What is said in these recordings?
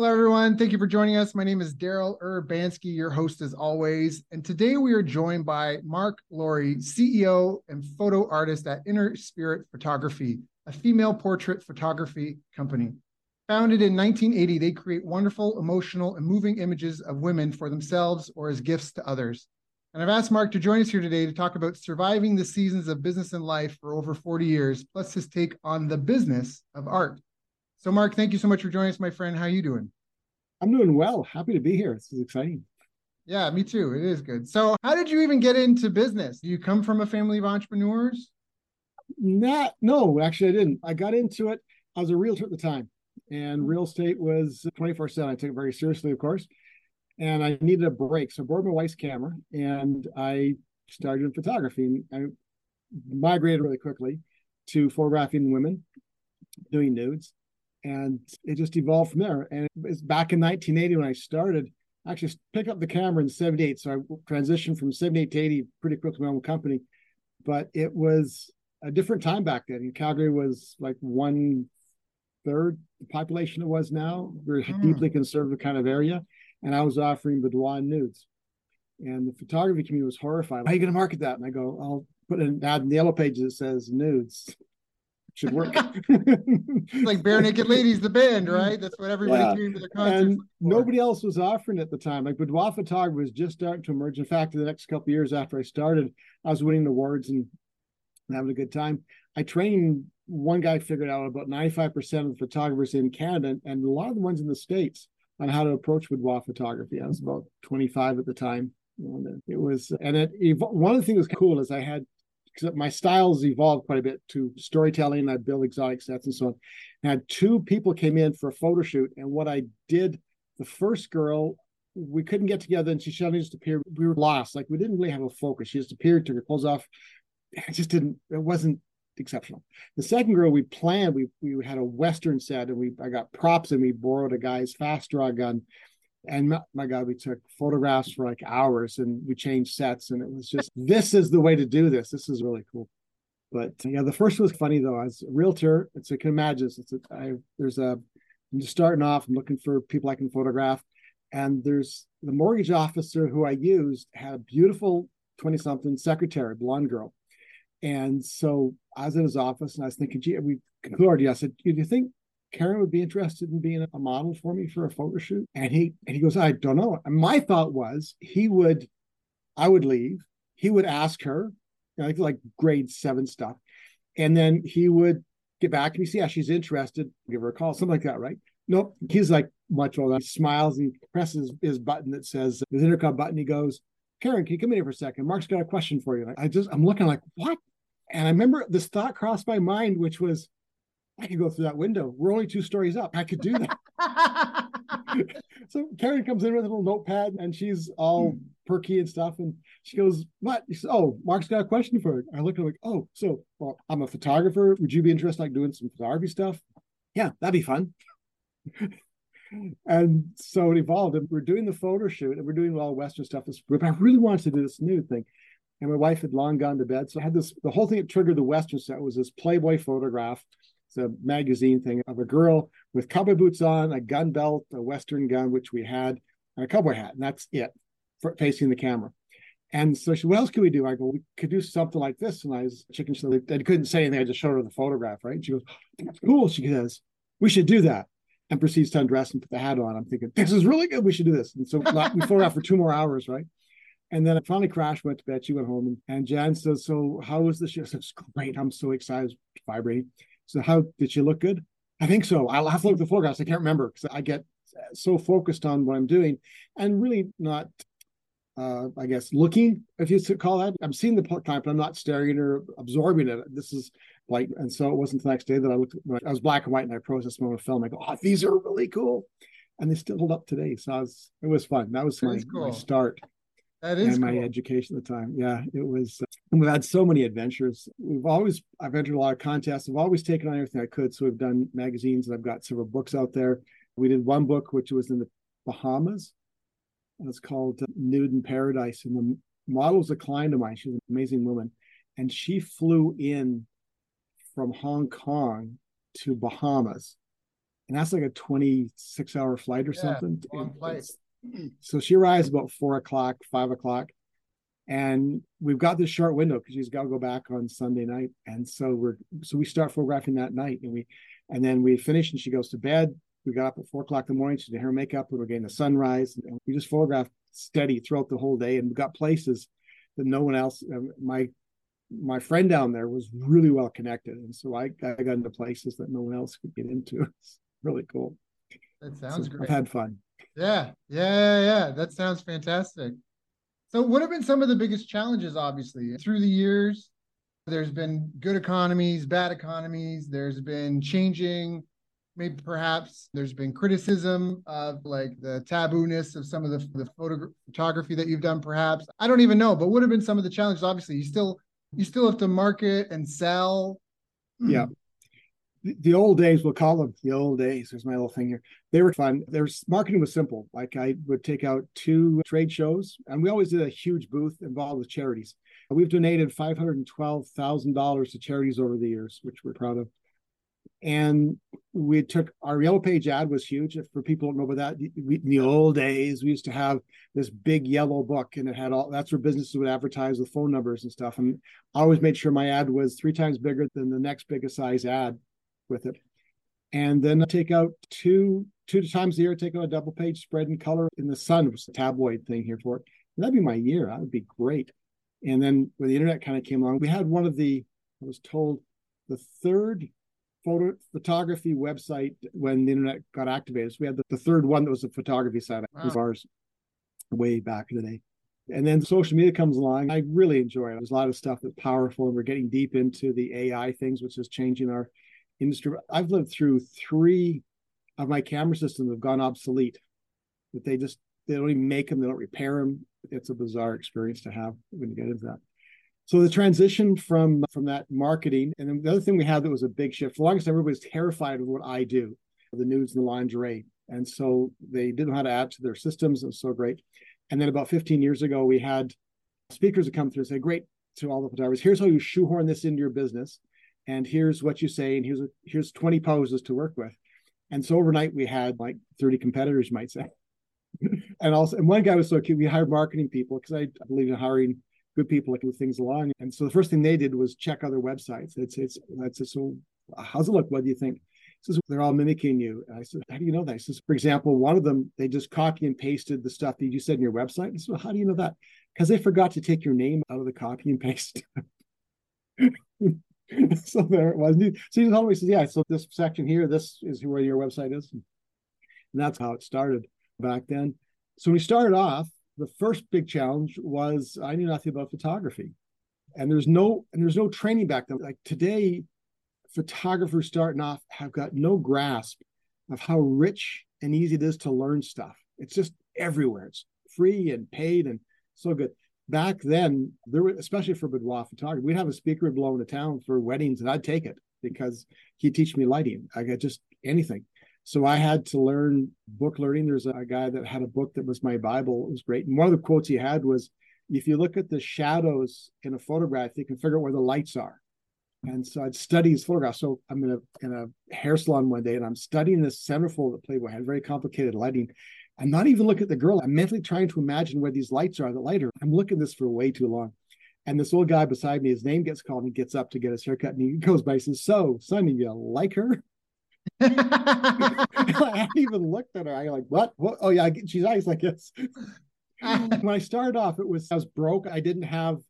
Hello, everyone. Thank you for joining us. My name is Daryl Urbanski, your host as always. And today we are joined by Mark Laurie, CEO and photo artist at Inner Spirit Photography, a female portrait photography company. Founded in 1980, they create wonderful, emotional, and moving images of women for themselves or as gifts to others. And I've asked Mark to join us here today to talk about surviving the seasons of business and life for over 40 years, plus his take on the business of art. So, Mark, thank you so much for joining us, my friend. How are you doing? I'm doing well. Happy to be here. This is exciting. Yeah, me too. It is good. So, how did you even get into business? Do you come from a family of entrepreneurs? Not, no, actually, I didn't. I got into it. I was a realtor at the time, and real estate was 24 7. I took it very seriously, of course. And I needed a break. So, I borrowed my wife's camera and I started in photography. I migrated really quickly to photographing women, doing nudes and it just evolved from there. And it's back in 1980 when I started. I actually pick up the camera in 78, so I transitioned from 78 to 80 pretty quickly. My own company, but it was a different time back then. In Calgary was like one third the population it was now. Very mm. deeply conservative kind of area, and I was offering boudoir nudes. And the photography community was horrified. How are you going to market that? And I go, I'll put an ad in the yellow pages that says nudes should work. like Barenaked Ladies, the band, right? That's what everybody yeah. came to the concert. And nobody else was offering at the time. Like boudoir photography was just starting to emerge. In fact, in the next couple years after I started, I was winning awards and having a good time. I trained one guy figured out about 95% of the photographers in Canada and a lot of the ones in the States on how to approach boudoir photography. I was about 25 at the time. And it was, and it, one of the things that was cool is I had my styles evolved quite a bit to storytelling. I build exotic sets and so on. Had two people came in for a photo shoot, and what I did, the first girl, we couldn't get together, and she suddenly just appeared. We were lost, like we didn't really have a focus. She just appeared, took her clothes off. It just didn't. It wasn't exceptional. The second girl we planned, we we had a western set, and we I got props, and we borrowed a guy's fast draw gun and my, god we took photographs for like hours and we changed sets and it was just this is the way to do this. This is really cool. But yeah the first was funny though. As a realtor it's a can imagine it's a, I, there's a i'm just starting off i'm looking for people i can photograph and there's the mortgage officer who i used had a beautiful 20 something secretary blonde girl. And so i was in his office and i was thinking gee we concluded i said do you think Karen would be interested in being a model for me for a photo shoot. And he and he goes, I don't know. And my thought was he would, I would leave. He would ask her, like like grade seven stuff, and then he would get back and he see, yeah, she's interested. Give her a call, something like that, right? Nope. He's like much older. He smiles and presses his button that says his intercom button. He goes, Karen, can you come in here for a second? Mark's got a question for you. I just I'm looking like what? And I remember this thought crossed my mind, which was, I could go through that window. We're only two stories up. I could do that. so Karen comes in with a little notepad and she's all hmm. perky and stuff. And she goes, What? She says, Oh, Mark's got a question for her. I look at her like, Oh, so well, I'm a photographer. Would you be interested in like doing some photography stuff? Yeah, that'd be fun. and so it evolved. And we're doing the photo shoot and we're doing all Western stuff. This group. I really wanted to do this new thing. And my wife had long gone to bed. So I had this the whole thing that triggered the Western set was this Playboy photograph it's a magazine thing of a girl with cowboy boots on, a gun belt, a Western gun, which we had, and a cowboy hat. And that's it for facing the camera. And so she, what else can we do? I go, we could do something like this. And I was chicken, so I couldn't say anything. I just showed her the photograph, right? And she goes, that's cool. She says, we should do that. And proceeds to undress and put the hat on. I'm thinking, this is really good. We should do this. And so we photographed for two more hours, right? And then I finally crashed, went to bed. She went home. And, and Jan says, So how was the show? I said, It's great. I'm so excited, vibrating. So how did she look good? I think so. I'll have to look at the photographs. I can't remember because I get so focused on what I'm doing and really not, uh, I guess, looking, if you call that. I'm seeing the client, but I'm not staring or absorbing it. This is like, and so it wasn't the next day that I looked, I was black and white and I processed my film. I go, oh, these are really cool. and they still hold up today. So was, it was fun. That was my, cool. my start. That is and cool. my education at the time. Yeah, it was. Uh, we've had so many adventures. We've always I've entered a lot of contests. I've always taken on everything I could. So we've done magazines, and I've got several books out there. We did one book which was in the Bahamas. It's called uh, Nude in Paradise, and the model was a client of mine. She's an amazing woman, and she flew in from Hong Kong to Bahamas, and that's like a twenty-six hour flight or yeah, something. Long flight so she arrives about four o'clock, five o'clock, and we've got this short window because she's got to go back on Sunday night. And so we're so we start photographing that night, and we and then we finish, and she goes to bed. We got up at four o'clock in the morning. She did her makeup, and we're getting the sunrise. And we just photographed steady throughout the whole day, and we got places that no one else. Uh, my my friend down there was really well connected, and so I, I got into places that no one else could get into. It's really cool. That sounds so great. I've had fun. Yeah, yeah, yeah. That sounds fantastic. So, what have been some of the biggest challenges, obviously, through the years? There's been good economies, bad economies. There's been changing, maybe perhaps there's been criticism of like the tabooness of some of the, the photo- photography that you've done, perhaps. I don't even know, but what have been some of the challenges? Obviously, you still you still have to market and sell. Yeah the old days, we'll call them the old days. There's my little thing here. They were fun. There's marketing was simple. Like I would take out two trade shows, and we always did a huge booth involved with charities. We've donated five hundred and twelve thousand dollars to charities over the years, which we're proud of. And we took our yellow page ad was huge. For people don't know about that, we, in the old days, we used to have this big yellow book, and it had all. That's where businesses would advertise with phone numbers and stuff. And I always made sure my ad was three times bigger than the next biggest size ad with it. And then take out two two times a year, take out a double page spread in color in the sun, was a tabloid thing here for it. And that'd be my year. That would be great. And then when the internet kind of came along, we had one of the, I was told, the third photo photography website when the internet got activated. So we had the, the third one that was a photography site wow. of ours way back in the day. And then social media comes along. I really enjoy it. There's a lot of stuff that's powerful, and we're getting deep into the AI things, which is changing our industry. I've lived through three of my camera systems have gone obsolete. That they just they don't even make them, they don't repair them. It's a bizarre experience to have when you get into that. So the transition from from that marketing, and then the other thing we had that was a big shift. For the longest time, everybody was terrified of what I do, the nudes and the lingerie, and so they didn't know how to add to their systems. It was so great. And then about 15 years ago, we had speakers that come through and say, "Great to all the photographers. Here's how you shoehorn this into your business." And here's what you say and here's here's 20 poses to work with. And so overnight we had like 30 competitors might say. And also and one guy was so cute we hired marketing people because I believe in hiring good people to move things along. And so the first thing they did was check other websites. It's it's that's so how's it look? What do you think? He says they're all mimicking you. And i said how do you know that? He says for example one of them they just copy and pasted the stuff that you said in your website. And so how do you know that? Because they forgot to take your name out of the copy and paste so there it was. So he always says, yeah, so this section here, this is where your website is. And that's how it started back then. So we started off, the first big challenge was I knew nothing about photography. And there's no and there's no training back then. Like today, photographers starting off have got no grasp of how rich and easy it is to learn stuff. It's just everywhere. It's free and paid and so good back then, there were especially for boudoir photography, we'd have a speaker blow into town for weddings, and I'd take it because he'd teach me lighting. I got just anything. So I had to learn book learning. There's a guy that had a book that was my Bible. It was great. And one of the quotes he had was, if you look at the shadows in a photograph, you can figure out where the lights are. And so I'd study his photographs. So I'm in a in a hair salon one day and I'm studying this centerfold that Playboy had very complicated lighting. I'm not even looking at the girl. I'm mentally trying to imagine where these lights are that light her. I'm looking at this for way too long. And this old guy beside me, his name gets called and he gets up to get his haircut. And he goes by and says, So, Sonny, you like her? I hadn't even looked at her. I like, what? what? Oh, yeah, she's eyes like this. when I started off, it was I was broke. I didn't have,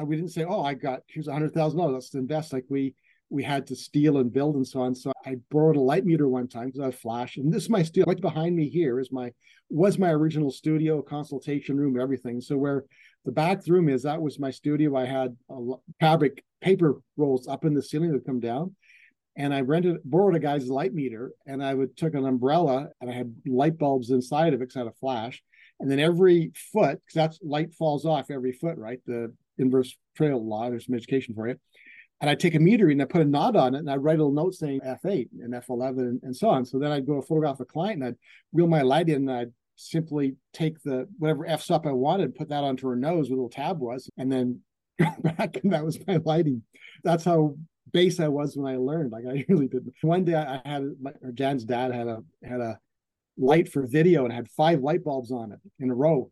uh, we didn't say, oh, I got, here's a $100,000. Let's invest. Like we, we had to steal and build and so on. So I borrowed a light meter one time because I had flash. And this is my studio. Right behind me here is my was my original studio, consultation room, everything. So where the back room is, that was my studio. I had fabric paper rolls up in the ceiling that come down. and I rented borrowed a guy's light meter, and I would took an umbrella and I had light bulbs inside of it because I had a flash, and then every foot because that's light falls off every foot, right? The inverse square law. There's some education for you. And I'd take a meter and I put a knot on it and I'd write a little note saying F8 and F11 and, and so on. So then I'd go photograph a client and I'd reel my light in and I'd simply take the whatever f stop I wanted, put that onto her nose where the little tab was, and then go back and that was my lighting. That's how base I was when I learned. Like I really didn't. One day I had my, Jan's dad had a had a light for video and had five light bulbs on it in a row.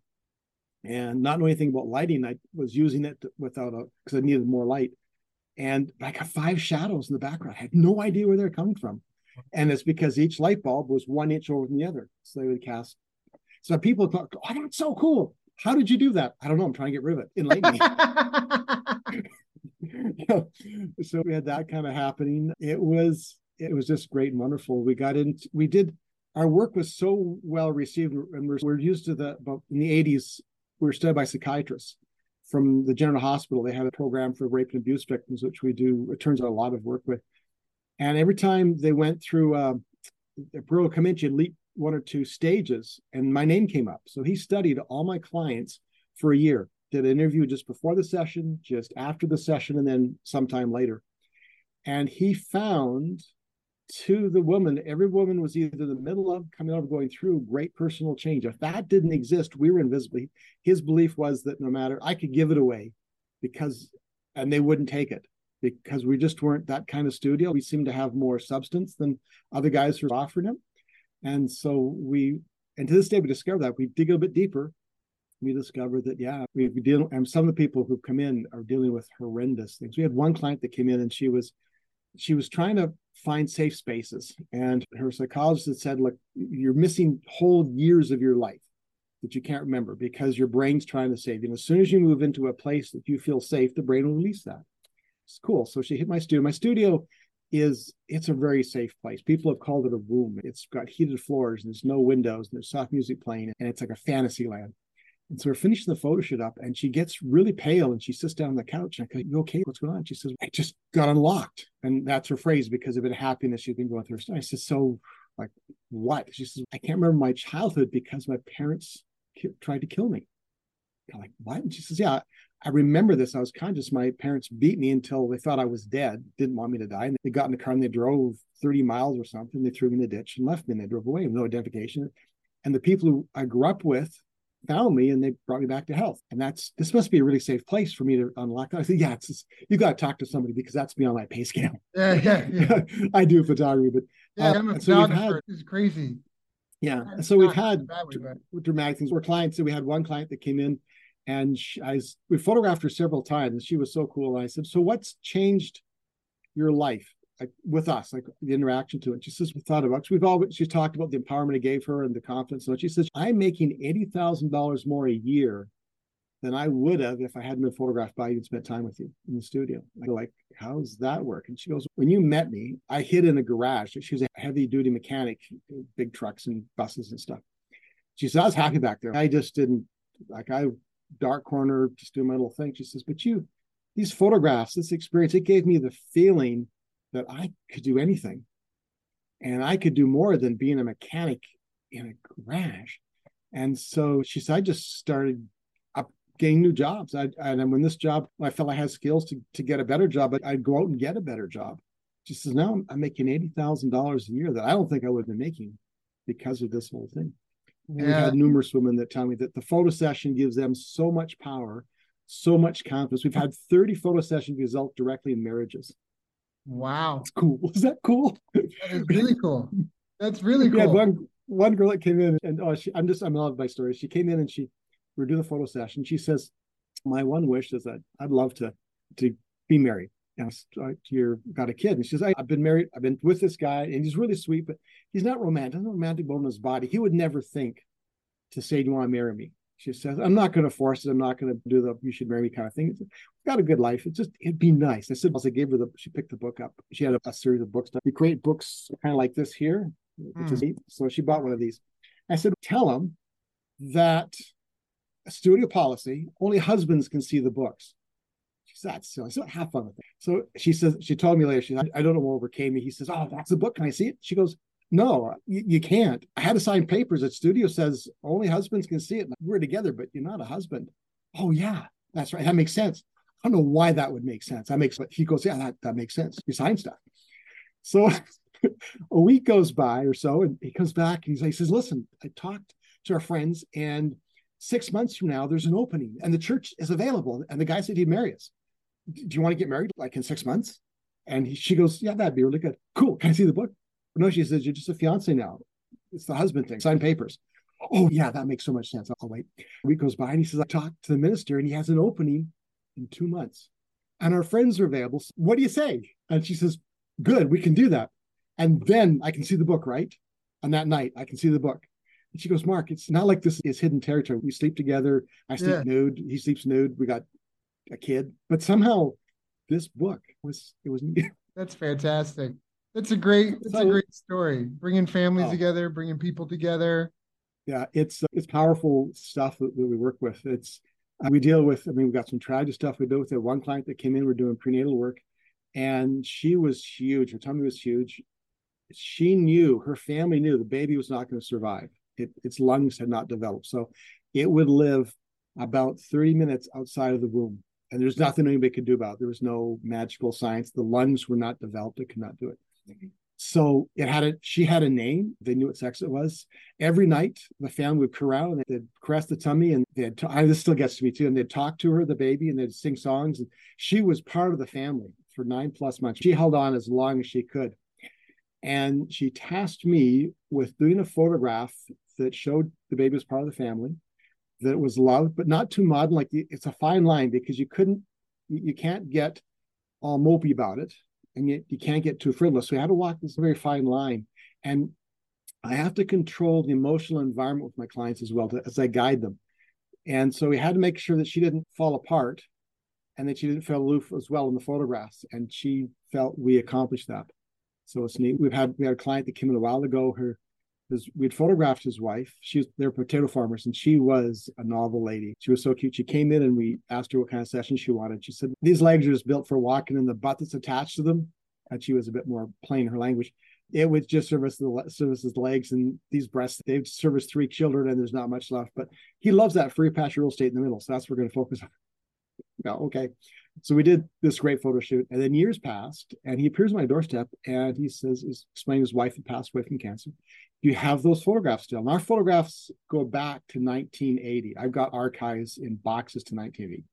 And not knowing anything about lighting, I was using it without a because I needed more light. And I got five shadows in the background. I had no idea where they're coming from. And it's because each light bulb was one inch over from the other. So they would cast. So people thought, oh, that's so cool. How did you do that? I don't know. I'm trying to get rid of it. Enlighten me. so we had that kind of happening. It was it was just great and wonderful. We got into we did our work was so well received and we're, we're used to the in the 80s we were studied by psychiatrists from the general hospital they had a program for rape and abuse victims which we do it turns out a lot of work with and every time they went through uh, the in, you'd leap one or two stages, and my name came up. So he studied all my clients for a year, did an interview just before the session, just after the session, and then sometime later. And he found to the woman, every woman was either in the middle of coming out of going through great personal change. If that didn't exist, we were invisible. His belief was that no matter I could give it away because and they wouldn't take it because we just weren't that kind of studio. We seemed to have more substance than other guys who were offering it. And so we and to this day we discover that we dig a bit deeper. We discover that yeah, we, we deal and some of the people who come in are dealing with horrendous things. We had one client that came in and she was she was trying to find safe spaces. And her psychologist had said, look, you're missing whole years of your life that you can't remember because your brain's trying to save you. And as soon as you move into a place that you feel safe, the brain will release that. It's cool. So she hit my studio. My studio is it's a very safe place. People have called it a room. It's got heated floors and there's no windows and there's soft music playing and it's like a fantasy land. And so we're finishing the photo shoot up and she gets really pale and she sits down on the couch. And I go, You okay? What's going on? She says, I just got unlocked. And that's her phrase because of the happiness she's been going through. I said, So, like, what? She says, I can't remember my childhood because my parents tried to kill me. I'm like, what? And she says, Yeah, I remember this. I was conscious. My parents beat me until they thought I was dead, didn't want me to die. And they got in the car and they drove 30 miles or something. They threw me in the ditch and left me and they drove away with no identification. And the people who I grew up with found me and they brought me back to health. And that's this must be a really safe place for me to unlock. I said, yeah, it's just, you got to talk to somebody because that's beyond my pay scale. Yeah, yeah, yeah. I do photography, but yeah, uh, I'm a so had, it's crazy. Yeah, so we've had dramatic things. We're clients. So we had one client that came in and she, I we photographed her several times, and she was so cool. And I said, "So what's changed your life like with us, like the interaction to it?" She says, "We thought about. We've always, she's talked about the empowerment it gave her and the confidence." And she says, "I'm making eighty thousand dollars more a year than I would have if I hadn't been photographed by you and spent time with you in the studio." I go, "Like, how does that work?" And she goes, "When you met me, I hid in a garage. She was a heavy duty mechanic, big trucks and buses and stuff." She says, "I was happy back there. I just didn't." Like I dark corner, just do my little thing. She says, But you, these photographs, this experience, it gave me the feeling that I could do anything. And I could do more than being a mechanic in a garage. And so she said, I just started up getting new jobs. I, and when this job, I felt I had skills to, to get a better job, but I'd go out and get a better job. She says, now I'm, I'm making $80,000 a year that I don't think I would have been making because of this whole thing. Yeah. We've had numerous women that tell me that the photo session gives them so much power, so much confidence. We've had 30 photo sessions result directly in marriages. Wow. It's cool. Is that cool? That is really cool. That's really cool. We had one one girl that came in and oh she I'm just I'm in love with my story. She came in and she we were doing the photo session. She says, My one wish is that I'd love to to be married you know, uh, you're got a kid. And she says, I've been married, I've been with this guy, and he's really sweet, but he's not romantic, no romantic bone in his body. He would never think to say, Do you want to marry me? She says, I'm not going to force it. I'm not going to do the you should marry me kind of thing. We've got a good life. It's just, it'd be nice. I said, I gave her the, she picked the book up. She had a, a series of books. We create books kind of like this here, which mm. is hmm. neat. So she bought one of these. I said, Tell him that a studio policy, only husbands can see the books. She said, that's silly. So have fun with it. So she says, she told me later, she said, I don't know what overcame me. He says, Oh, that's a book. Can I see it? She goes, No, you, you can't. I had to sign papers. The studio says only husbands can see it. We're together, but you're not a husband. Oh, yeah, that's right. That makes sense. I don't know why that would make sense. That makes, but he goes, Yeah, that, that makes sense. You sign stuff. So a week goes by or so, and he comes back and he says, Listen, I talked to our friends, and six months from now, there's an opening and the church is available. And the guy said he'd marry us. Do you want to get married like in six months? And he, she goes, Yeah, that'd be really good. Cool. Can I see the book? No, she says, You're just a fiance now. It's the husband thing. Sign papers. Oh, yeah, that makes so much sense. I'll wait. A week goes by and he says, I talked to the minister and he has an opening in two months. And our friends are available. What do you say? And she says, Good, we can do that. And then I can see the book, right? On that night, I can see the book. And she goes, Mark, it's not like this is hidden territory. We sleep together. I sleep yeah. nude. He sleeps nude. We got a kid. But somehow this book was, it was. That's fantastic. That's a great, it's so, a great story. Bringing families oh, together, bringing people together. Yeah, it's it's powerful stuff that, that we work with. It's uh, we deal with. I mean, we've got some tragic stuff we deal with. One client that came in, we're doing prenatal work, and she was huge. Her tummy was huge. She knew her family knew the baby was not going to survive it, its lungs had not developed. So it would live about 30 minutes outside of the womb. And there's nothing anybody could do about it. There was no magical science. The lungs were not developed. It could not do it. So it had a she had a name. They knew what sex it was. Every night the family would corral and they'd caress the tummy and they'd t- I, this still gets to me too. And they'd talk to her, the baby, and they'd sing songs. And she was part of the family for nine plus months. She held on as long as she could. And she tasked me with doing a photograph that showed the baby was part of the family, that was loved, but not too modern. Like it's a fine line because you couldn't, you can't get all mopey about it, and yet you can't get too frivolous. So I had to walk this very fine line, and I have to control the emotional environment with my clients as well to, as I guide them. And so we had to make sure that she didn't fall apart, and that she didn't feel aloof as well in the photographs. And she felt we accomplished that. So it's neat. We've had we had a client that came in a while ago. Her because we'd photographed his wife. She was they're potato farmers, and she was a novel lady. She was so cute. She came in and we asked her what kind of session she wanted. She said these legs are just built for walking, and the butt that's attached to them. And she was a bit more plain her language. It would just service the services legs and these breasts. They've serviced three children, and there's not much left. But he loves that free pasture real estate in the middle, so that's what we're going to focus on. Yeah, okay. So we did this great photo shoot, and then years passed, and he appears on my doorstep, and he says, "Is explaining his wife had passed away from cancer." You have those photographs still. And our photographs go back to 1980. I've got archives in boxes to 1980.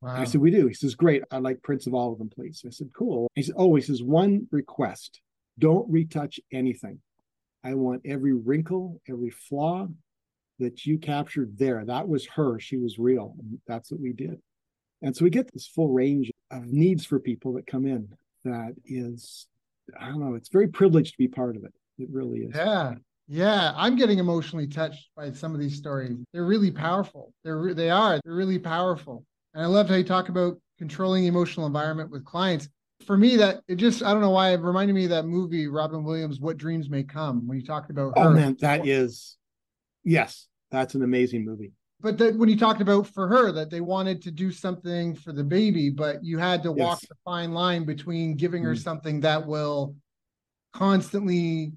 Wow. I said, We do. He says, Great. I'd like prints of all of them, please. I said, Cool. He said, Oh, he says, One request don't retouch anything. I want every wrinkle, every flaw that you captured there. That was her. She was real. And that's what we did. And so we get this full range of needs for people that come in that is, I don't know, it's very privileged to be part of it. It really is. Yeah. Yeah, I'm getting emotionally touched by some of these stories. They're really powerful. They're re- they are. They're really powerful. And I love how you talk about controlling the emotional environment with clients. For me, that it just I don't know why it reminded me of that movie Robin Williams, What Dreams May Come, when you talked about. Oh her. man, that is, yes, that's an amazing movie. But that when you talked about for her that they wanted to do something for the baby, but you had to walk yes. the fine line between giving her mm. something that will constantly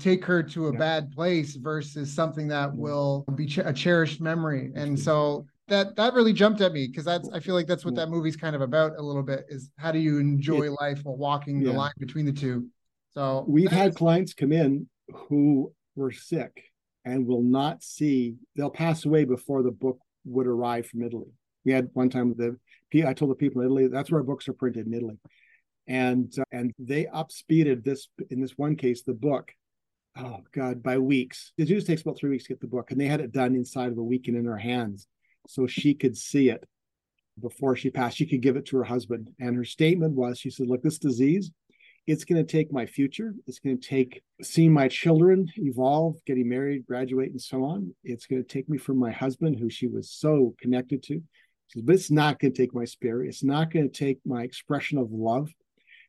take her to a yeah. bad place versus something that will be ch- a cherished memory. And so that that really jumped at me because that's I feel like that's what that movie's kind of about a little bit is how do you enjoy life while walking yeah. the line between the two. So we've had clients come in who were sick and will not see they'll pass away before the book would arrive from Italy. We had one time the I told the people in Italy that's where books are printed in Italy, and uh, and they upspeeded this in this one case the book oh um, god by weeks. It usually takes about three weeks to get the book and they had it done inside of a week and in her hands so she could see it before she passed. She could give it to her husband. And her statement was she said look this disease it's going to take my future. It's going to take seeing my children evolve getting married graduate and so on. It's going to take me from my husband who she was so connected to. Says, but it's not going to take my spirit. It's not going to take my expression of love.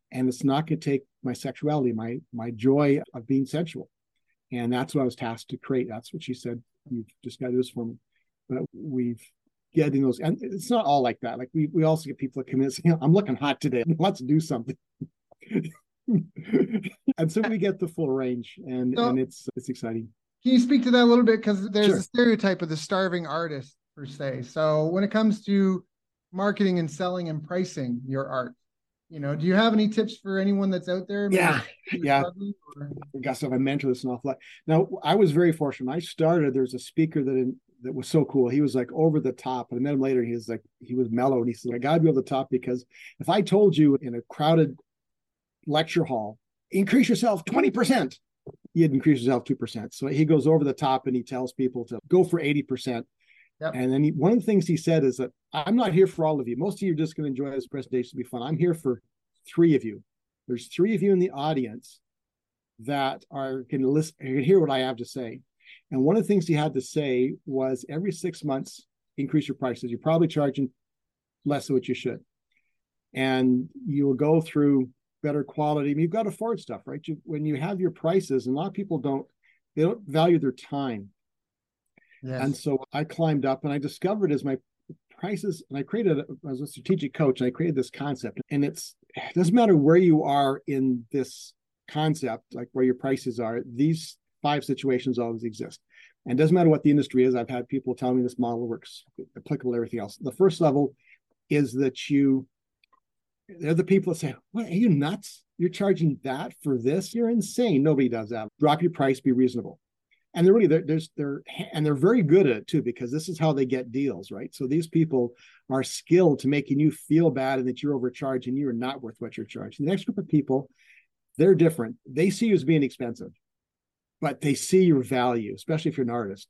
And it's not going to take my sexuality my my joy of being sensual and that's what I was tasked to create. That's what she said. You've just got to do this for me. But we've getting those. And it's not all like that. Like we we also get people that come in and say, "I'm looking hot today. Let's do something." and so we get the full range, and so, and it's it's exciting. Can you speak to that a little bit? Because there's sure. a stereotype of the starving artist per se. So when it comes to marketing and selling and pricing your art, you know, do you have any tips for anyone that's out there? Yeah, yeah. I guess if I mentor this an awful lot. Now, I was very fortunate. When I started, there's a speaker that in, that was so cool. He was like over the top. And I met him later. He was like, he was mellow, and he said, "I got to be over the top because if I told you in a crowded lecture hall, increase yourself twenty percent, you'd increase yourself two percent." So he goes over the top and he tells people to go for eighty percent Yep. And then he, one of the things he said is that I'm not here for all of you. Most of you are just going to enjoy this presentation to be fun. I'm here for three of you. There's three of you in the audience that are to listen, can hear what I have to say. And one of the things he had to say was every six months, increase your prices. You're probably charging less than what you should. And you will go through better quality. I mean, you've got to afford stuff, right? You, when you have your prices, and a lot of people don't, they don't value their time. Yes. And so I climbed up and I discovered as my prices, and I created as a strategic coach, and I created this concept. And it's it doesn't matter where you are in this concept, like where your prices are, these five situations always exist. And doesn't matter what the industry is. I've had people tell me this model works applicable to everything else. The first level is that you they're the people that say, What are you nuts? You're charging that for this? You're insane. Nobody does that. Drop your price, be reasonable and they're really they're, there's they're and they're very good at it too because this is how they get deals right? So these people are skilled to making you feel bad and that you're overcharged and you're not worth what you're charging the next group of people they're different. They see you as being expensive but they see your value especially if you're an artist.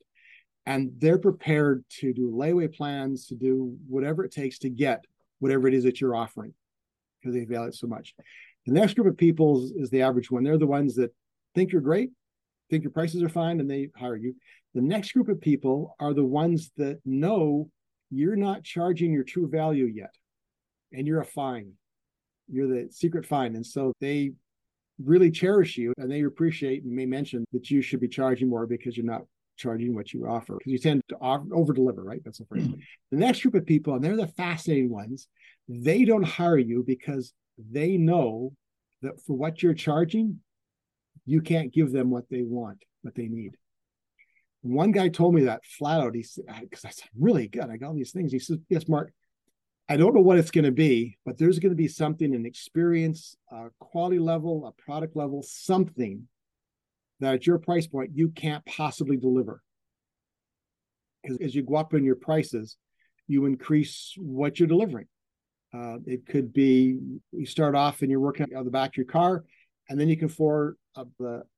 And they're prepared to do layaway plans to do whatever it takes to get whatever it is that you're offering because they value it so much. The next group of people is, is the average one. They're the ones that think you're great think your prices are fine and they hire you. The next group of people are the ones that know you're not charging your true value yet and you're a fine. You're the secret fine. And so they really cherish you and they appreciate and may mention that you should be charging more because you're not charging what you offer because you tend to over deliver, right? That's the 1st mm-hmm. The next group of people, and they're the fascinating ones, they don't hire you because they know that for what you're charging, you can't give them what they want, what they need. One guy told me that flat out. He said, because I said, really good. I got all these things. He says, Yes, Mark, I don't know what it's going to be, but there's going to be something, an experience, a quality level, a product level, something that at your price point you can't possibly deliver. Because as you go up in your prices, you increase what you're delivering. Uh, it could be you start off and you're working on the back of your car, and then you can afford a,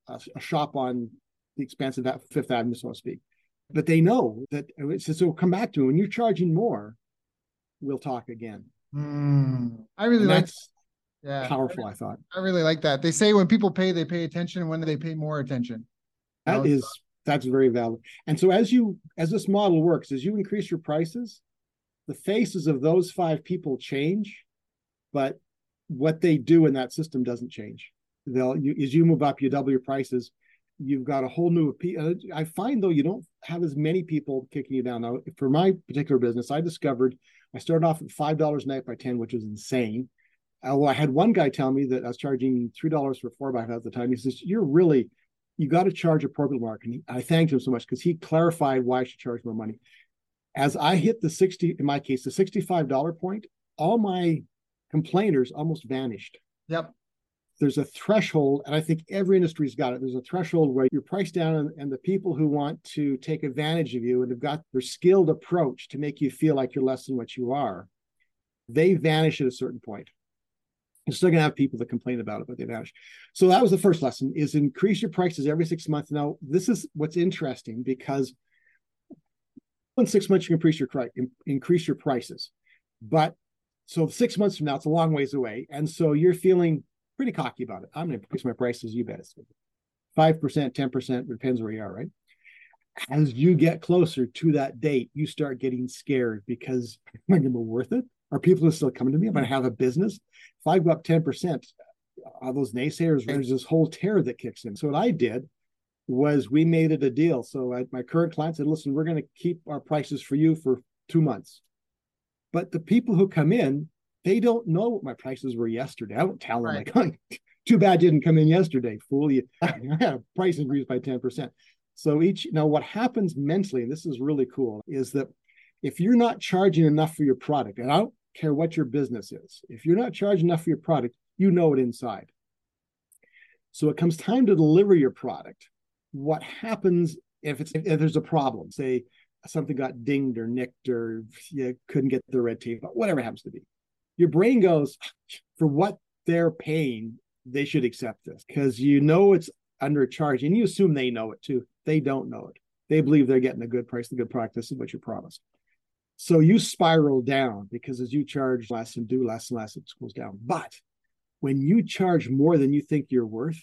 a, a shop on the expansive Fifth Avenue, so to speak. But they know that so, so come back to it. when you're charging more, we'll talk again. Mm, I really like yeah powerful. I, thought I really like that. They say when people pay, they pay attention. When do they pay more attention? That is that's very valid. And so as you as this model works, as you increase your prices, the faces of those five people change, but what they do in that system doesn't change they'll you, as you move up, you double your prices. You've got a whole new. Uh, I find though you don't have as many people kicking you down. Now, for my particular business, I discovered I started off at five dollars a night by ten, which was insane. Although I had one guy tell me that I was charging three dollars for four by five at the time. He says, "You're really, you got to charge appropriate mark." And he, I thanked him so much because he clarified why I should charge more money. As I hit the sixty, in my case, the sixty-five dollar point, all my complainers almost vanished. Yep there's a threshold, and I think every industry's got it. There's a threshold where you're priced down, and, and, the people who want to take advantage of you and have got their skilled approach to make you feel like you're less than what you are, they vanish at a certain point. You're still gonna have people that complain about it, but they vanish. So that was the first lesson: is increase your prices every six months. Now, this is what's interesting because in six months you can increase your increase your prices, but so six months from now it's a long ways away, and so you're feeling pretty cocky about it. I'm going to increase my prices. You bet. it's Five percent, ten percent depends where you are, right? As you get closer to that date, you start getting scared because am I going to be worth it? Are people still coming to me? Am I going to have a business? If I go up ten percent, all those naysayers, there's this whole terror that kicks in. So what I did was we made it a deal. So I, my current client said, "Listen, we're going to keep our prices for you for two months. But the people who come in, they don't know what my prices were yesterday. I don't tell them right. like, too bad didn't come in yesterday, fool you. I had a price increase by 10%. So each now what happens mentally, and this is really cool, is that if you're not charging enough for your product, and I don't care what your business is, if you're not charging enough for your product, you know it inside. So it comes time to deliver your product. What happens if it's if there's a problem? Say something got dinged or nicked or you couldn't get the red tape, whatever it happens to be. Your brain goes, for what they're paying, they should accept this because you know it's undercharged and you assume they know it too. They don't know it. They believe they're getting a good price, the good product. This is what you promised. So you spiral down because as you charge less and do less and less, it goes down. But when you charge more than you think you're worth,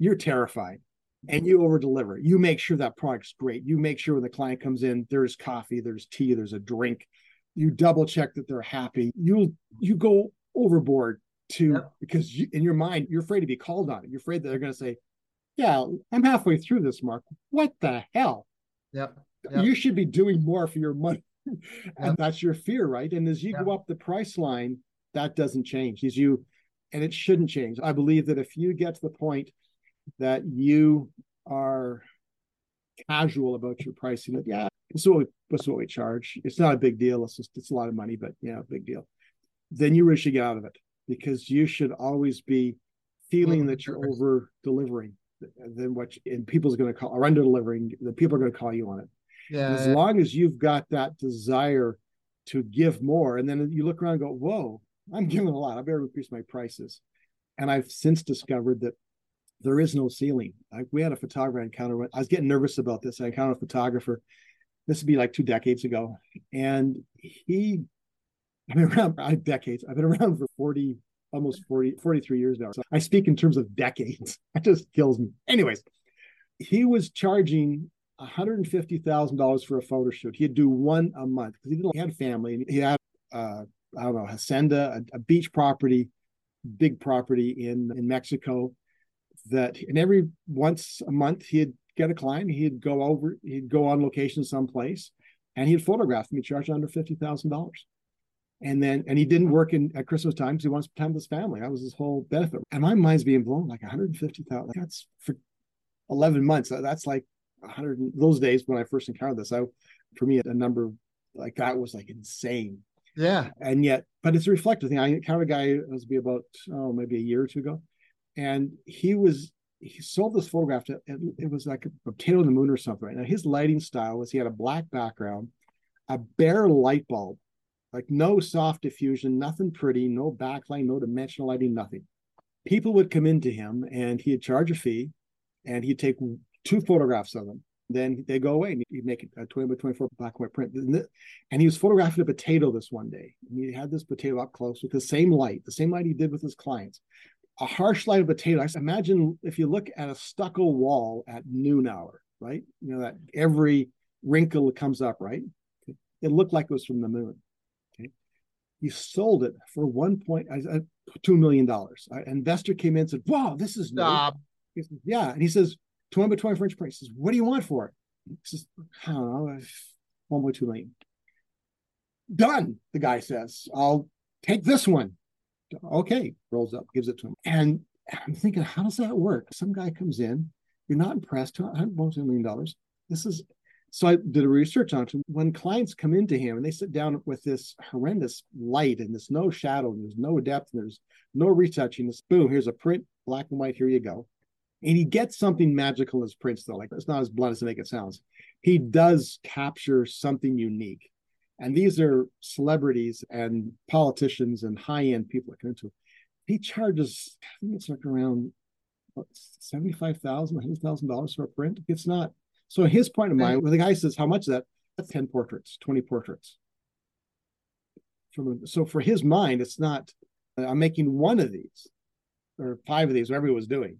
you're terrified and you over deliver. You make sure that product's great. You make sure when the client comes in, there's coffee, there's tea, there's a drink. You double check that they're happy. You you go overboard to yep. because you, in your mind you're afraid to be called on it. You're afraid that they're going to say, "Yeah, I'm halfway through this, Mark. What the hell? Yep. yep. You should be doing more for your money." and yep. that's your fear, right? And as you go up the price line, that doesn't change. As you and it shouldn't change. I believe that if you get to the point that you are casual about your pricing, that yeah, this is what we, this is what we charge. It's not a big deal. It's just it's a lot of money, but yeah, big deal. Then you really should get out of it because you should always be feeling that you're over delivering then what you, and people's going to call or under delivering the people are going to call you on it yeah as long as you've got that desire to give more and then you look around and go whoa I'm giving a lot. I better increase my prices. And I've since discovered that there is no ceiling. Like we had a photographer encounter. I was getting nervous about this. I encountered a photographer. This would be like two decades ago, and he. I've been around I, decades. I've been around for 40, almost 40, 43 years now. So I speak in terms of decades. That just kills me. Anyways, he was charging $150,000 for a photo shoot. He'd do one a month because he didn't he had family. and He had uh, I don't know, Hacienda, a, a, beach property, big property in, in Mexico that, and every once a month he'd get a client, he'd go over, he'd go on location someplace and he'd photograph them. He charged under $50,000. And then, and he didn't work in at Christmas time because he wants to spend with his family. That was his whole benefit. And my mind's being blown like 150,000. That's for 11 months. That's like 100. Those days when I first encountered this, I, for me, a number like that was like insane. Yeah. And yet, but it's a reflective thing. I encountered a guy, it was be about, oh, maybe a year or two ago. And he was, he sold this photograph. To, it was like a potato in the moon or something. Right? Now, his lighting style was he had a black background, a bare light bulb, like no soft diffusion, nothing pretty, no backlight, no dimensional lighting, nothing. People would come into him and he'd charge a fee and he'd take two photographs of them then they go away and he'd make a 20 by 24 black and white print. And he was photographing a potato this one day. And he had this potato up close with the same light, the same light he did with his clients. A harsh light of potato. I imagine if you look at a stucco wall at noon hour, right? You know, that every wrinkle comes up, right? It looked like it was from the moon. Okay. He sold it for one point uh, two million dollars. An investor came in and said, Wow, this is Stop. Said, yeah. And he says, 20 by 24 inch print. He says, What do you want for it? He says, I don't know, 1.2 million. Done, the guy says. I'll take this one. Okay, rolls up, gives it to him. And I'm thinking, how does that work? Some guy comes in, you're not impressed, $1.2 million. This is so I did a research on it. When clients come into him and they sit down with this horrendous light and there's no shadow, and there's no depth, and there's no retouching, this boom, here's a print, black and white, here you go and he gets something magical as prints, though. Like it's not as blunt as to make it sounds. He does capture something unique. And these are celebrities and politicians and high-end people that come into it. He charges, I think it's like around $75,000, $100,000 for a print. It's not. So his point of mind, when the guy says, how much is that? That's 10 portraits, 20 portraits. From, so for his mind, it's not, uh, I'm making one of these or five of these, whatever he was doing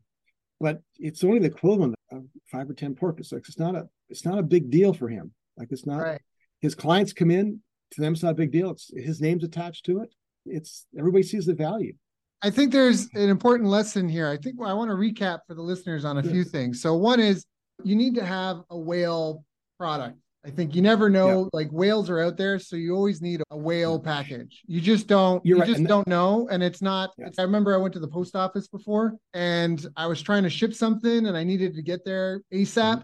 but it's only the equivalent of five or ten portraits. Like it's not a it's not a big deal for him. Like it's not right. His clients come in to them. It's not a big deal. It's his name's attached to it. It's everybody sees the value. I think there's an important lesson here. I think I want to recap for the listeners on a yes. few things. So one is you need to have a whale product. I think you never know. Yeah. Like whales are out there, so you always need a whale package. You just don't. You're you right. just and don't know, and it's not. It's, I remember I went to the post office before, and I was trying to ship something, and I needed to get there ASAP. Mm-hmm.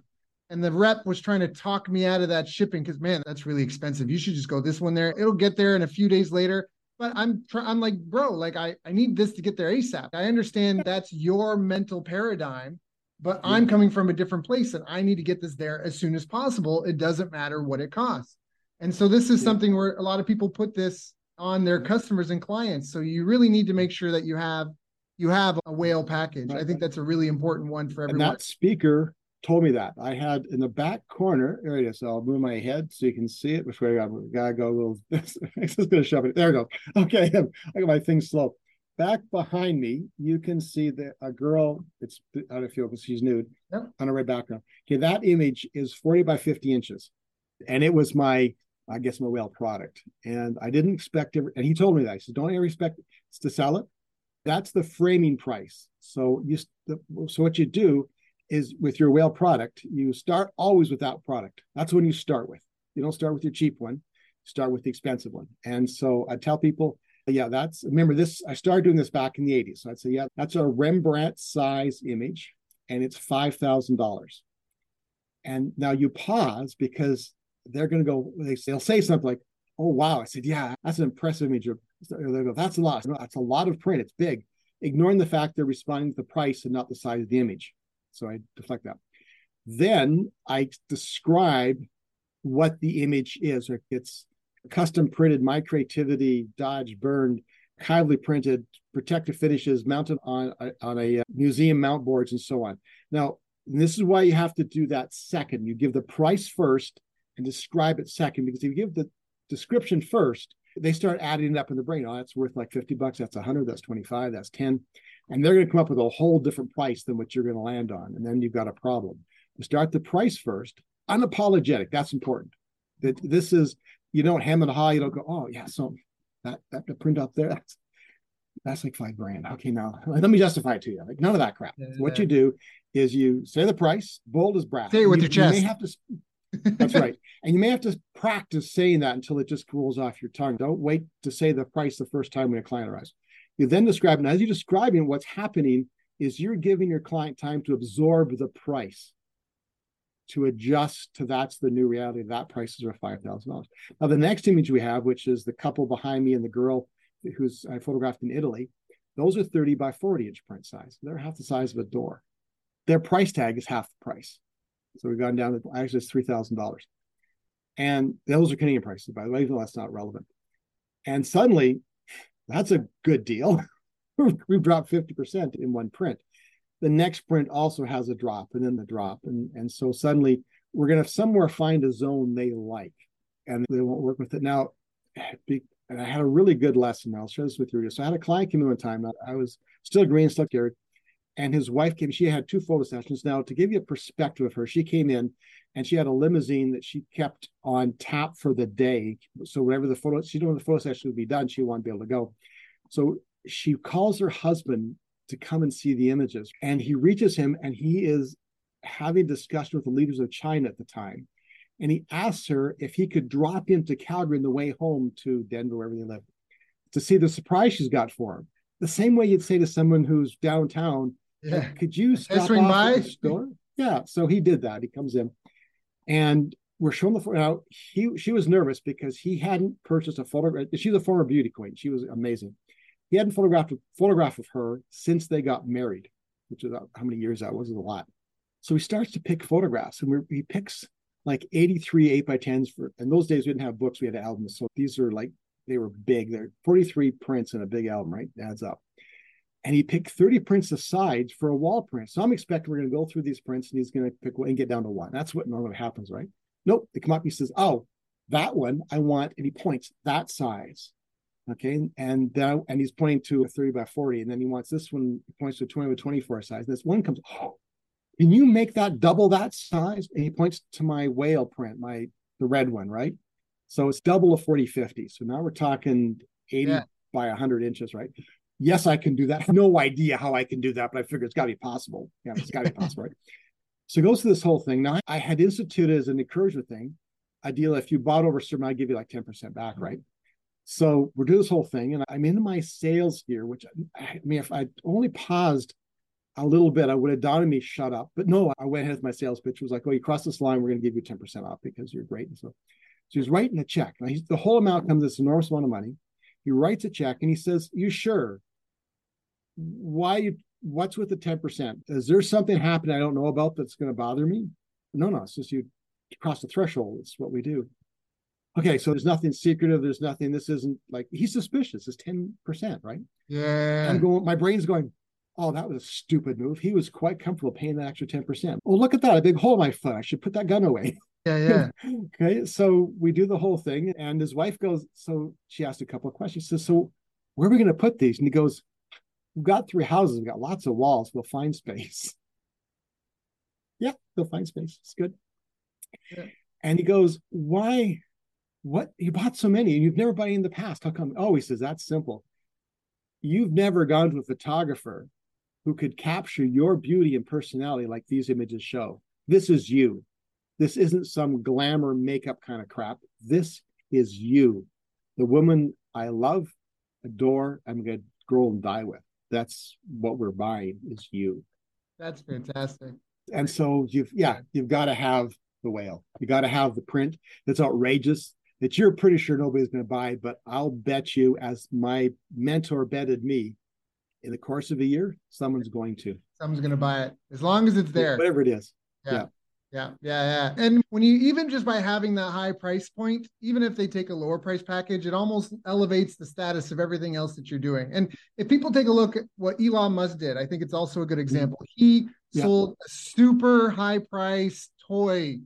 And the rep was trying to talk me out of that shipping because man, that's really expensive. You should just go this one there. It'll get there in a few days later. But I'm try- I'm like, bro, like I I need this to get there ASAP. I understand that's your mental paradigm but yeah. I'm coming from a different place and I need to get this there as soon as possible. It doesn't matter what it costs. And so this is yeah. something where a lot of people put this on their customers and clients. So you really need to make sure that you have you have a whale package. Right. I think that's a really important one for everyone. And that speaker told me that. I had in the back corner, there it is. So I'll move my head so you can see it. Which way I gotta go a little this is gonna shove it. There we go. Okay, I got my thing slow back behind me, you can see that a girl, it's out of field because she's nude yep. on a red background. Okay, that image is 40 by 50 inches. And it was my, I guess, my whale product. And I didn't expect it. And he told me that. He said, don't ever expect to sell it. That's the framing price. So you, so what you do is with your whale product, you start always without product. That's when you start with. You don't start with your cheap one. Start with the expensive one. And so I tell people, yeah, that's remember this. I started doing this back in the 80s. So I'd say, yeah, that's a Rembrandt size image, and it's five thousand dollars. And now you pause because they're going to go. They, they'll say something like, "Oh wow!" I said, "Yeah, that's an impressive image." They go, "That's a lot. No, that's a lot of print. It's big." Ignoring the fact they're responding to the price and not the size of the image. So I deflect that. Then I describe what the image is. It's custom printed my creativity dodge burned kindly printed protective finishes mounted on on a uh, museum mount boards and so on. Now this is why you have to do that second. You give the price first and describe it second because if you give the description first they start adding it up in the brain. Oh that's worth like 50 bucks. That's 100 that's 25 that's 10 and they're going to come up with a whole different price than what you're going to land on and then you've got a problem you start the price first unapologetic that's important that this is you don't hem and haw. You don't go, oh yeah, so that that the print up there, that's that's like five grand. Okay, now let me justify it to you. Like none of that crap. Yeah, what you do is you say the price, bold as brass. Say it with you, your chest. You may have to. that's right, and you may have to practice saying that until it just rolls off your tongue. Don't wait to say the price the first time when a client arrives. You then describe, and as you're describing, what's happening is you're giving your client time to absorb the price to adjust to that's the new reality. That prices are five thousand dollars. Now the next image we have, which is the couple behind me and the girl who's I photographed in Italy, those are thirty by forty inch print size. They're half the size of a door. Their price tag is half the price. So we've gone down to actually it's three thousand dollars. And those are Canadian prices, by the way, even though that's not relevant. And suddenly, that's a good deal. We've dropped 50% in one print the next print also has a drop and then the drop. And, and so suddenly we're going to somewhere find a zone they like and they won't work with it. Now, and I had a really good lesson. I'll share this with you. So I had a client come in one time. I was still green, still scared. And his wife came, she had two photo sessions. Now, to give you a perspective of her, she came in and she had a limousine that she kept on tap for the day. So whenever the photo, she knew when the photo session would be done, she to be able to go. So she calls her husband to come and see the images. And he reaches him and he is having discussion with the leaders of China at the time. And he asks her if he could drop into Calgary on the way home to Denver, wherever they live, to see the surprise she's got for him. The same way you'd say to someone who's downtown, yeah. could you stop at the store? Yeah. So he did that. He comes in and we're showing the photo. now he she was nervous because he hadn't purchased a photograph. She's a former beauty queen. She was amazing. He hadn't photographed a photograph of her since they got married, which is how many years that was, a lot. So he starts to pick photographs, and we he picks like 83 8 by 10s for in those days we didn't have books we had albums so these are like they were big they're 43 prints in a big album right adds up and he picked 30 prints aside for a wall print so i'm expecting we're going to go through these prints and he's going to pick one and get down to one that's what normally happens right nope they come up he says oh that one i want and he points that size Okay. And then, and he's pointing to a 30 by 40. And then he wants this one, he points to a 20 by 24 size. And this one comes, oh, can you make that double that size? And he points to my whale print, my the red one, right? So it's double a 40 50. So now we're talking 80 yeah. by 100 inches, right? Yes, I can do that. I have no idea how I can do that, but I figure it's got to be possible. Yeah, it's got to be possible, right? So it goes to this whole thing. Now, I had instituted as an encouragement thing a deal if you bought over certain, I give you like 10% back, mm-hmm. right? So we're doing this whole thing, and I'm in my sales gear, which I mean, if I only paused a little bit, I would have done me shut up. But no, I went ahead with my sales pitch. It was like, oh, you cross this line, we're going to give you 10% off because you're great. And so, so he's writing a check. Now, he's, the whole amount comes this enormous amount of money. He writes a check and he says, You sure? Why you what's with the 10%? Is there something happening I don't know about that's going to bother me? No, no, it's just you cross the threshold. It's what we do. Okay, so there's nothing secretive. There's nothing. This isn't like he's suspicious. It's ten percent, right? Yeah. I'm going. My brain's going. Oh, that was a stupid move. He was quite comfortable paying that extra ten percent. Oh, look at that! A big hole in my foot. I should put that gun away. Yeah, yeah. okay, so we do the whole thing, and his wife goes. So she asked a couple of questions. She says, "So where are we going to put these?" And he goes, "We've got three houses. We've got lots of walls. We'll find space." yeah, they'll find space. It's good. Yeah. And he goes, "Why?" what you bought so many and you've never bought any in the past how come oh he says that's simple you've never gone to a photographer who could capture your beauty and personality like these images show this is you this isn't some glamour makeup kind of crap this is you the woman i love adore i'm going to grow and die with that's what we're buying is you that's fantastic and so you've yeah you've got to have the whale you got to have the print that's outrageous that you're pretty sure nobody's going to buy, but I'll bet you, as my mentor betted me, in the course of a year, someone's going to. Someone's going to buy it as long as it's there. Whatever it is. Yeah. yeah. Yeah, yeah, yeah. And when you even just by having that high price point, even if they take a lower price package, it almost elevates the status of everything else that you're doing. And if people take a look at what Elon Musk did, I think it's also a good example. He yeah. sold a super high price toy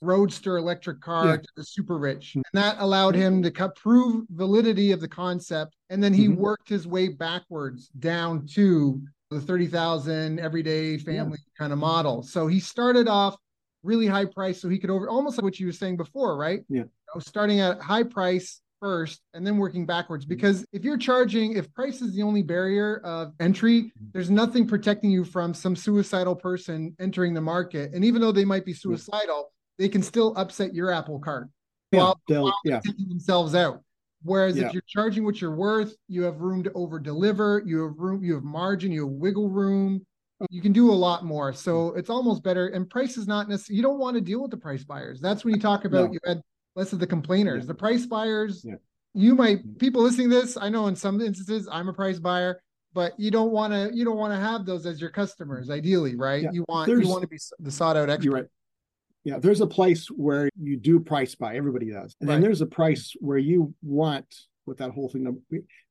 roadster electric car yeah. to the super rich. And that allowed him to cut, prove validity of the concept. And then he mm-hmm. worked his way backwards down to the 30,000 everyday family yeah. kind of model. So he started off really high price so he could over almost like what you were saying before, right? Yeah. You know, starting at high price first and then working backwards because if you're charging if price is the only barrier of entry mm-hmm. there's nothing protecting you from some suicidal person entering the market and even though they might be suicidal they can still upset your apple cart yeah, while, while yeah. taking themselves out. Whereas yeah. if you're charging what you're worth, you have room to over deliver, you have room, you have margin, you have wiggle room, you can do a lot more. So mm-hmm. it's almost better. And price is not necessarily, you don't want to deal with the price buyers. That's when you talk about no. you had less of the complainers. Yeah. The price buyers, yeah. you might mm-hmm. people listening to this, I know in some instances I'm a price buyer, but you don't want to you don't want to have those as your customers, ideally, right? You want There's, you want to be the sought out expert. Right. Yeah, there's a place where you do price buy. Everybody does, and right. then there's a price where you want with that whole thing.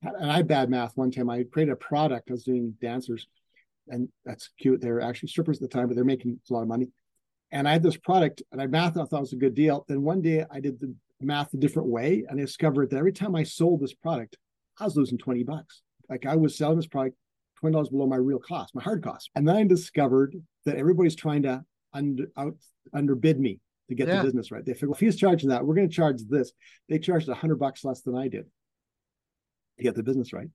And I bad math one time. I created a product. I was doing dancers, and that's cute. They're actually strippers at the time, but they're making a lot of money. And I had this product, and I math. I thought it was a good deal. Then one day I did the math a different way, and I discovered that every time I sold this product, I was losing twenty bucks. Like I was selling this product twenty dollars below my real cost, my hard cost. And then I discovered that everybody's trying to under out underbid me to get yeah. the business right. They figure well, if he's charging that, we're going to charge this. They charged a hundred bucks less than I did to get the business right.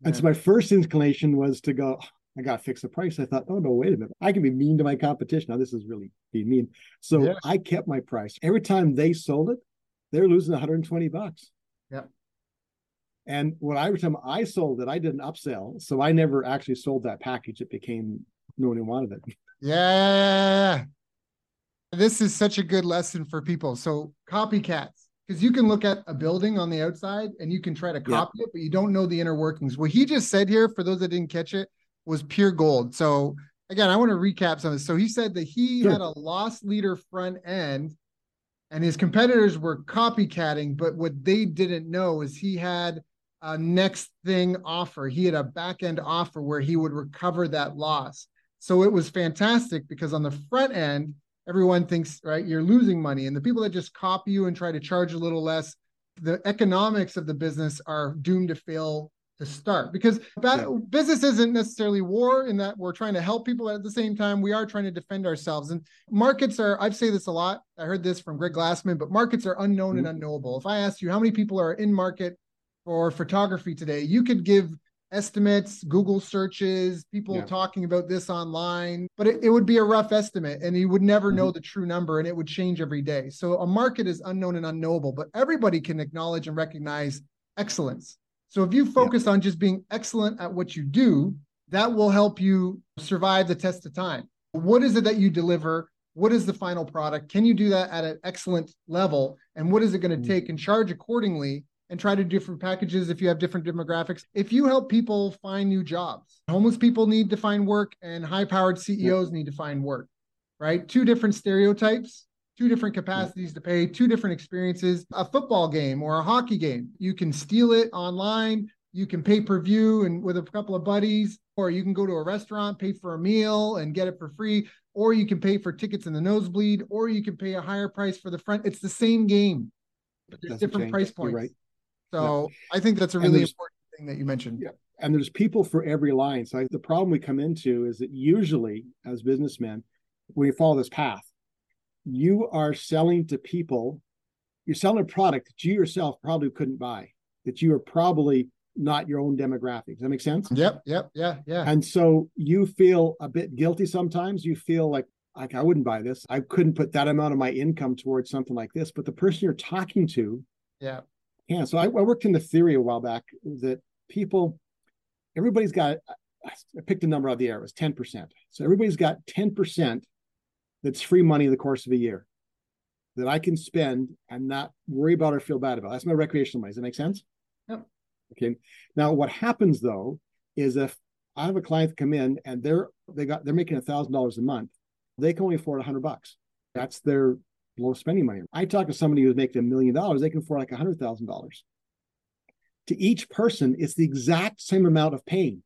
Yeah. And so my first inclination was to go, oh, I got to fix the price. I thought, oh no, wait a minute, I can be mean to my competition. Now this is really being mean. So yeah. I kept my price. Every time they sold it, they're losing 120 bucks. Yeah. And when I, every time I sold it, I did an upsell. So I never actually sold that package. It became no one wanted it. Yeah. This is such a good lesson for people. So copycats, because you can look at a building on the outside and you can try to copy yeah. it, but you don't know the inner workings. What he just said here, for those that didn't catch it, was pure gold. So again, I want to recap some of this. So he said that he sure. had a loss leader front end and his competitors were copycatting, but what they didn't know is he had a next thing offer. He had a back end offer where he would recover that loss. So it was fantastic because on the front end, everyone thinks, right, you're losing money. And the people that just copy you and try to charge a little less, the economics of the business are doomed to fail to start because yeah. business isn't necessarily war in that we're trying to help people at the same time we are trying to defend ourselves and markets are i've say this a lot i heard this from greg glassman but markets are unknown mm-hmm. and unknowable if i asked you how many people are in market for photography today you could give estimates, Google searches, people yeah. talking about this online, but it, it, would be a rough estimate and you would never mm-hmm. know the true number and it would change every day. So a market is unknown and unknowable, but everybody can acknowledge and recognize excellence. So if you focus yeah. on just being excellent at what you do, that will help you survive the test of time. What is it that you deliver? What is the final product? Can you do that at an excellent level? And what is it going to mm-hmm. take and charge accordingly and try to do different packages if you have different demographics. If you help people find new jobs, homeless people need to find work and high powered CEOs need to find work, right? Two different stereotypes, two different capacities to pay, two different experiences. A football game or a hockey game, you can steal it online. You can pay per view and with a couple of buddies, or you can go to a restaurant, pay for a meal and get it for free, or you can pay for tickets in the nosebleed, or you can pay a higher price for the front. It's the same game, but there's different change. price points. Right. So yeah. I think that's a really important thing that you mentioned. Yeah. And there's people for every line. So I, the problem we come into is that usually as businessmen, you follow this path, you are selling to people, you're selling a product that you yourself probably couldn't buy, that you are probably not your own demographic. Does that make sense? Yep, yep, yeah, yeah. And so you feel a bit guilty sometimes. You feel like, like I wouldn't buy this. I couldn't put that amount of my income towards something like this. But the person you're talking to, yeah, yeah. So I, I worked in the theory a while back that people, everybody's got, I picked a number out of the air, it was 10%. So everybody's got 10% that's free money in the course of a year that I can spend and not worry about or feel bad about. That's my recreational money. Does that make sense? Yep. Okay. Now what happens though is if I have a client come in and they're they got they're making a thousand dollars a month, they can only afford a hundred bucks. That's their low spending money. I talk to somebody who's making a million dollars, they can afford like a hundred thousand dollars. To each person, it's the exact same amount of pain.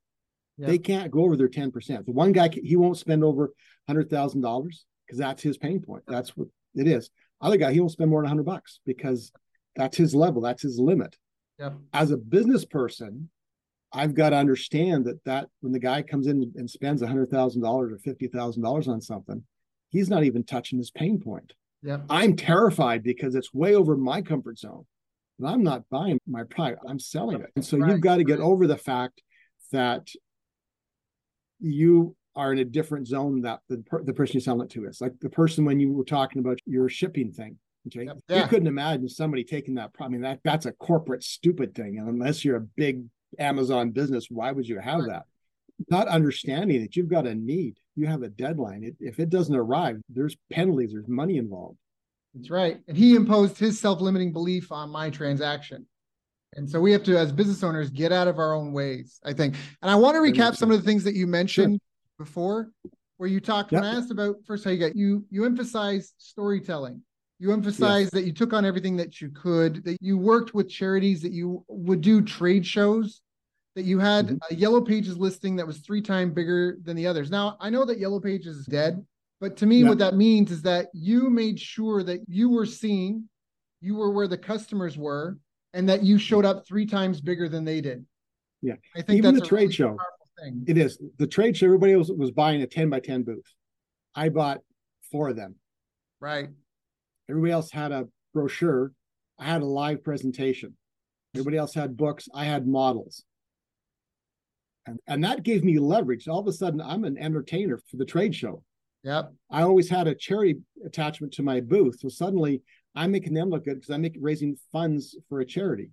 Yep. They can't go over their 10%. The one guy he won't spend over hundred thousand dollars because that's his pain point. That's what it is. Other guy, he won't spend more than hundred bucks because that's his level, that's his limit. Yep. As a business person, I've got to understand that that when the guy comes in and spends a hundred thousand dollars or fifty thousand dollars on something, he's not even touching his pain point. Yeah. I'm terrified because it's way over my comfort zone. And I'm not buying my product, I'm selling it. And so right. you've got to get over the fact that you are in a different zone that the, the person you sell it to is. Like the person when you were talking about your shipping thing. Okay. Yeah. You couldn't imagine somebody taking that. I mean, that that's a corporate stupid thing. And unless you're a big Amazon business, why would you have right. that? Not understanding that you've got a need you have a deadline. It, if it doesn't arrive, there's penalties, there's money involved. That's right. And he imposed his self limiting belief on my transaction. And so we have to, as business owners, get out of our own ways, I think. And I want to recap some of the things that you mentioned sure. Before, where you talked yep. when I asked about first how you got you you emphasize storytelling. You emphasize yes. that you took on everything that you could, that you worked with charities, that you would do trade shows that you had mm-hmm. a Yellow Pages listing that was three times bigger than the others. Now, I know that Yellow Pages is dead, but to me, yeah. what that means is that you made sure that you were seen, you were where the customers were, and that you showed up three times bigger than they did. Yeah. I think Even the trade really show. Thing. It is. The trade show, everybody was, was buying a 10 by 10 booth. I bought four of them. Right. Everybody else had a brochure. I had a live presentation. Everybody else had books. I had models. And, and that gave me leverage. All of a sudden, I'm an entertainer for the trade show. Yep. I always had a charity attachment to my booth. So suddenly I'm making them look good because I'm making raising funds for a charity.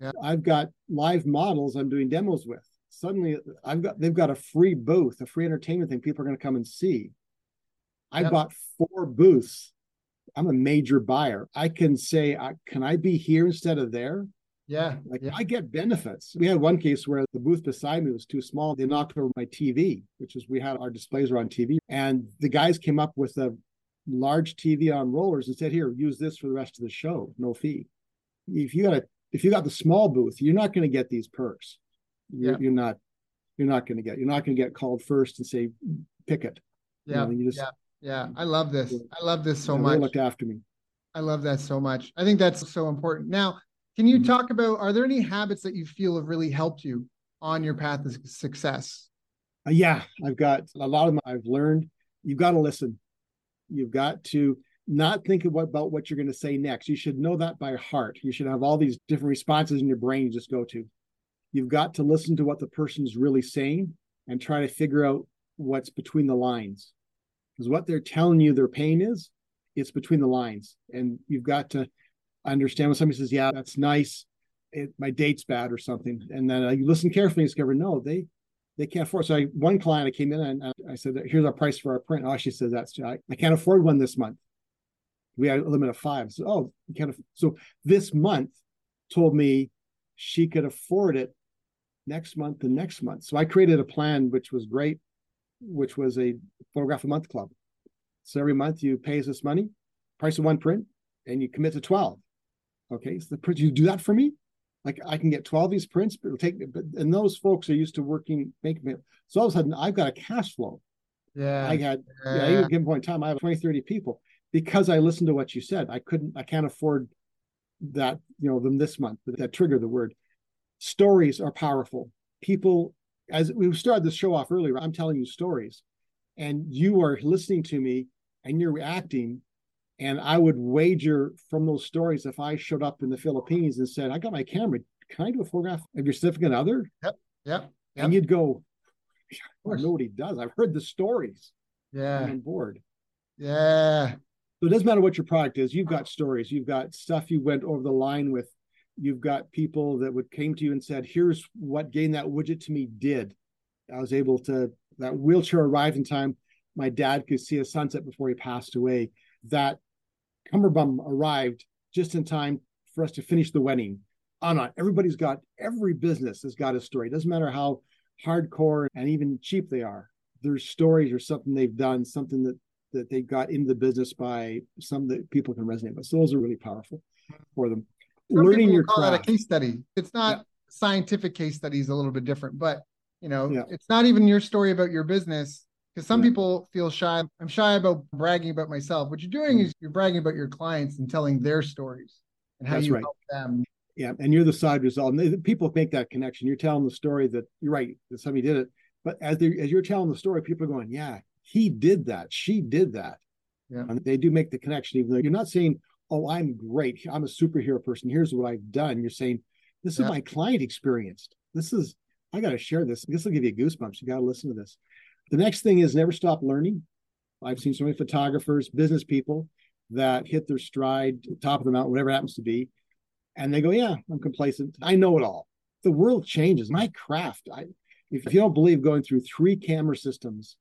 Yep. I've got live models I'm doing demos with. Suddenly I've got they've got a free booth, a free entertainment thing people are going to come and see. I yep. bought four booths. I'm a major buyer. I can say, can I be here instead of there? Yeah. Like yeah. I get benefits. We had one case where the booth beside me was too small. They knocked over my TV, which is we had our displays were on TV. And the guys came up with a large TV on rollers and said, Here, use this for the rest of the show, no fee. If you got a if you got the small booth, you're not going to get these perks. You're, yeah. you're not you're not going to get you're not going to get called first and say pick it. Yeah. You know, just, yeah. Yeah. I love this. I love this so much. Looked after me. I love that so much. I think that's so important. Now, can you mm-hmm. talk about are there any habits that you feel have really helped you on your path to success? Uh, yeah, I've got a lot of them I've learned. You've got to listen. You've got to not think about, about what you're going to say next. You should know that by heart. You should have all these different responses in your brain you just go to. You've got to listen to what the person's really saying and try to figure out what's between the lines. Because what they're telling you their pain is, it's between the lines. And you've got to understand when somebody says, Yeah, that's nice. It, my date's bad or something. And then uh, you listen carefully and discover, no, they they can't afford. So I, one client, I came in and I said, "Here's our price for our print." Oh, she says that's I, I can't afford one this month. We had a limit of five. So oh, you can't. So this month told me she could afford it next month and next month. So I created a plan which was great, which was a photograph a month club. So every month you pay us this money, price of one print, and you commit to 12. Okay. So the print, you do that for me? Like I can get 12 of these prints, but it'll take but and those folks are used to working making. So all of a sudden I've got a cash flow. Yeah. I had yeah, yeah at a given point in time, I have 20, 30 people because I listened to what you said. I couldn't, I can't afford that, you know, them this month, but that trigger the word. Stories are powerful. People, as we started the show off earlier, I'm telling you stories, and you are listening to me and you're reacting and I would wager from those stories if I showed up in the Philippines and said, I got my camera, can I do a photograph of your significant other? Yep. Yep. yep. And you'd go, I know what he does. I've heard the stories. Yeah. I'm on board. Yeah. So it doesn't matter what your product is. You've got stories. You've got stuff you went over the line with. You've got people that would came to you and said, here's what getting that widget to me did. I was able to, that wheelchair arrived in time. My dad could see a sunset before he passed away. That Cummerbum arrived just in time for us to finish the wedding. On on. Everybody's got every business has got a story. It doesn't matter how hardcore and even cheap they are. Their stories or something they've done, something that that they got into the business by some that people can resonate with. So those are really powerful for them. Some Learning your call craft. that a case study. It's not yeah. scientific case studies a little bit different, but you know, yeah. it's not even your story about your business because some yeah. people feel shy. I'm shy about bragging about myself. What you're doing mm. is you're bragging about your clients and telling their stories and how That's you right. help them. Yeah, and you're the side result. And people make that connection. You're telling the story that you're right that somebody did it, but as they as you're telling the story, people are going, "Yeah, he did that. She did that." Yeah, and they do make the connection. Even though you're not saying, "Oh, I'm great. I'm a superhero person. Here's what I've done." You're saying, "This yeah. is my client experienced. This is I got to share this. This will give you goosebumps. You got to listen to this." The next thing is never stop learning. I've seen so many photographers, business people that hit their stride, top of the mountain, whatever happens to be, and they go, "Yeah, I'm complacent. I know it all." The world changes. My craft. I, if you don't believe going through three camera systems,